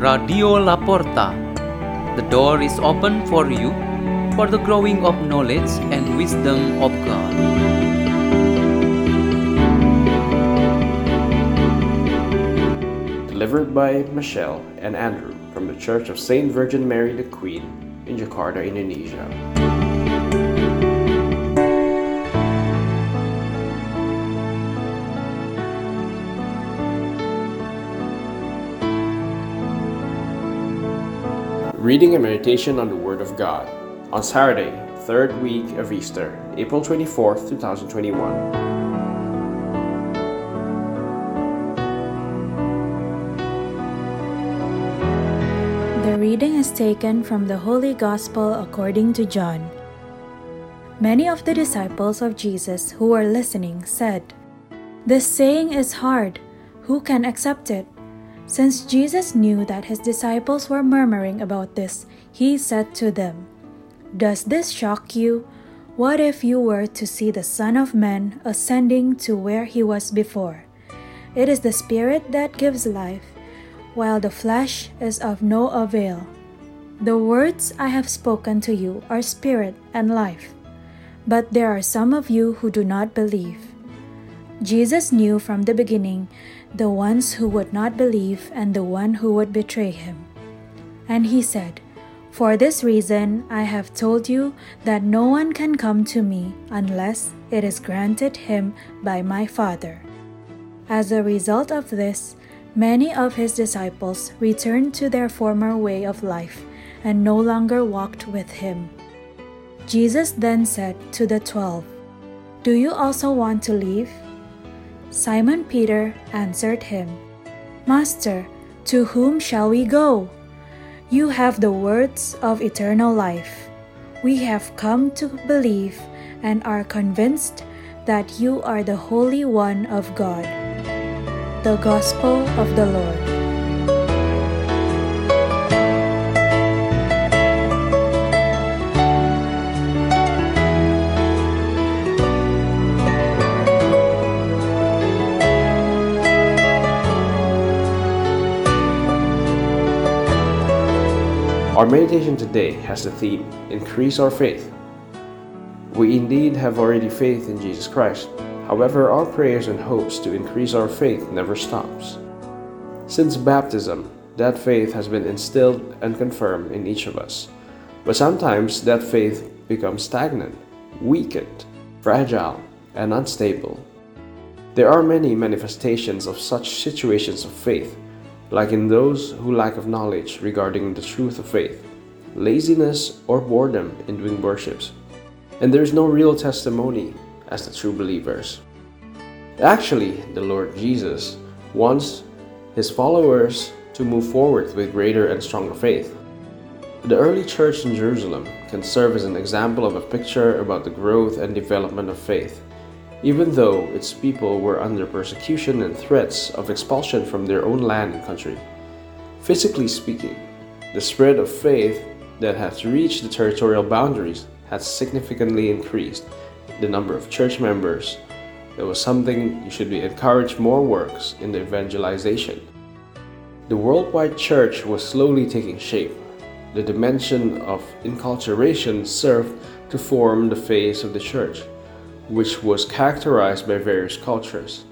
Radio La Porta. The door is open for you for the growing of knowledge and wisdom of God. Delivered by Michelle and Andrew from the Church of Saint Virgin Mary the Queen in Jakarta, Indonesia. Reading and meditation on the Word of God on Saturday, third week of Easter, April 24th, 2021. The reading is taken from the Holy Gospel according to John. Many of the disciples of Jesus who were listening said, This saying is hard. Who can accept it? Since Jesus knew that his disciples were murmuring about this, he said to them, Does this shock you? What if you were to see the Son of Man ascending to where he was before? It is the Spirit that gives life, while the flesh is of no avail. The words I have spoken to you are spirit and life, but there are some of you who do not believe. Jesus knew from the beginning the ones who would not believe and the one who would betray him. And he said, For this reason I have told you that no one can come to me unless it is granted him by my Father. As a result of this, many of his disciples returned to their former way of life and no longer walked with him. Jesus then said to the twelve, Do you also want to leave? Simon Peter answered him, Master, to whom shall we go? You have the words of eternal life. We have come to believe and are convinced that you are the Holy One of God. The Gospel of the Lord. Our meditation today has the theme Increase Our Faith. We indeed have already faith in Jesus Christ. However, our prayers and hopes to increase our faith never stops. Since baptism, that faith has been instilled and confirmed in each of us. But sometimes that faith becomes stagnant, weakened, fragile, and unstable. There are many manifestations of such situations of faith like in those who lack of knowledge regarding the truth of faith, laziness or boredom in doing worships, and there is no real testimony as the true believers. Actually, the Lord Jesus wants his followers to move forward with greater and stronger faith. The early church in Jerusalem can serve as an example of a picture about the growth and development of faith even though its people were under persecution and threats of expulsion from their own land and country. Physically speaking, the spread of faith that has reached the territorial boundaries has significantly increased the number of church members. There was something you should be encouraged more works in the evangelization. The worldwide church was slowly taking shape. The dimension of inculturation served to form the face of the church which was characterized by various cultures,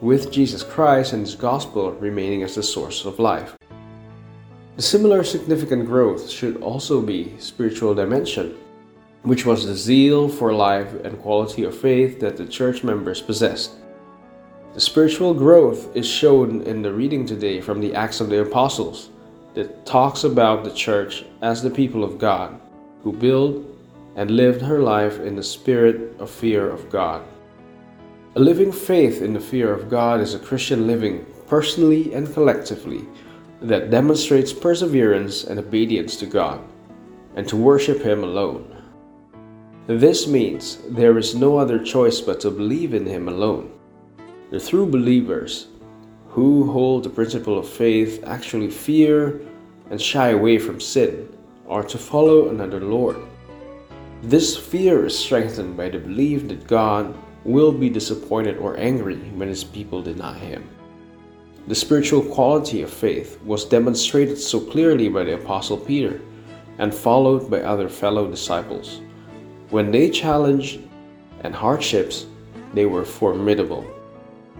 with Jesus Christ and His gospel remaining as the source of life. A similar significant growth should also be spiritual dimension, which was the zeal for life and quality of faith that the church members possessed. The spiritual growth is shown in the reading today from the Acts of the Apostles that talks about the church as the people of God who build and lived her life in the spirit of fear of God. A living faith in the fear of God is a Christian living personally and collectively that demonstrates perseverance and obedience to God and to worship Him alone. This means there is no other choice but to believe in Him alone. The true believers who hold the principle of faith actually fear and shy away from sin or to follow another Lord. This fear is strengthened by the belief that God will be disappointed or angry when his people deny him. The spiritual quality of faith was demonstrated so clearly by the Apostle Peter and followed by other fellow disciples. When they challenged and hardships, they were formidable.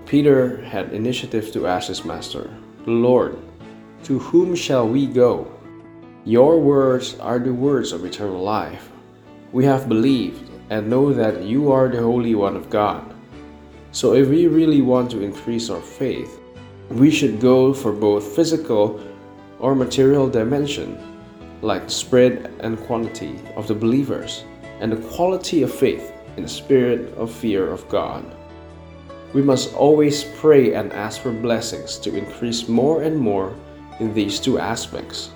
Peter had initiative to ask his master, Lord, to whom shall we go? Your words are the words of eternal life. We have believed and know that you are the Holy One of God. So, if we really want to increase our faith, we should go for both physical or material dimension, like the spread and quantity of the believers, and the quality of faith in the spirit of fear of God. We must always pray and ask for blessings to increase more and more in these two aspects.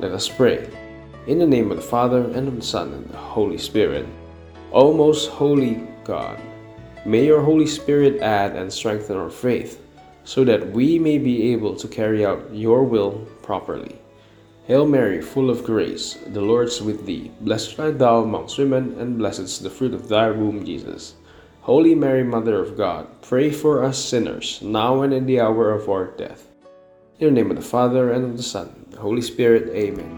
Let us pray. In the name of the Father, and of the Son, and the Holy Spirit. O most holy God, may your Holy Spirit add and strengthen our faith so that we may be able to carry out your will properly. Hail Mary, full of grace, the Lord is with thee. Blessed art thou amongst women, and blessed is the fruit of thy womb, Jesus. Holy Mary, Mother of God, pray for us sinners, now and in the hour of our death. In the name of the Father, and of the Son, and the Holy Spirit. Amen.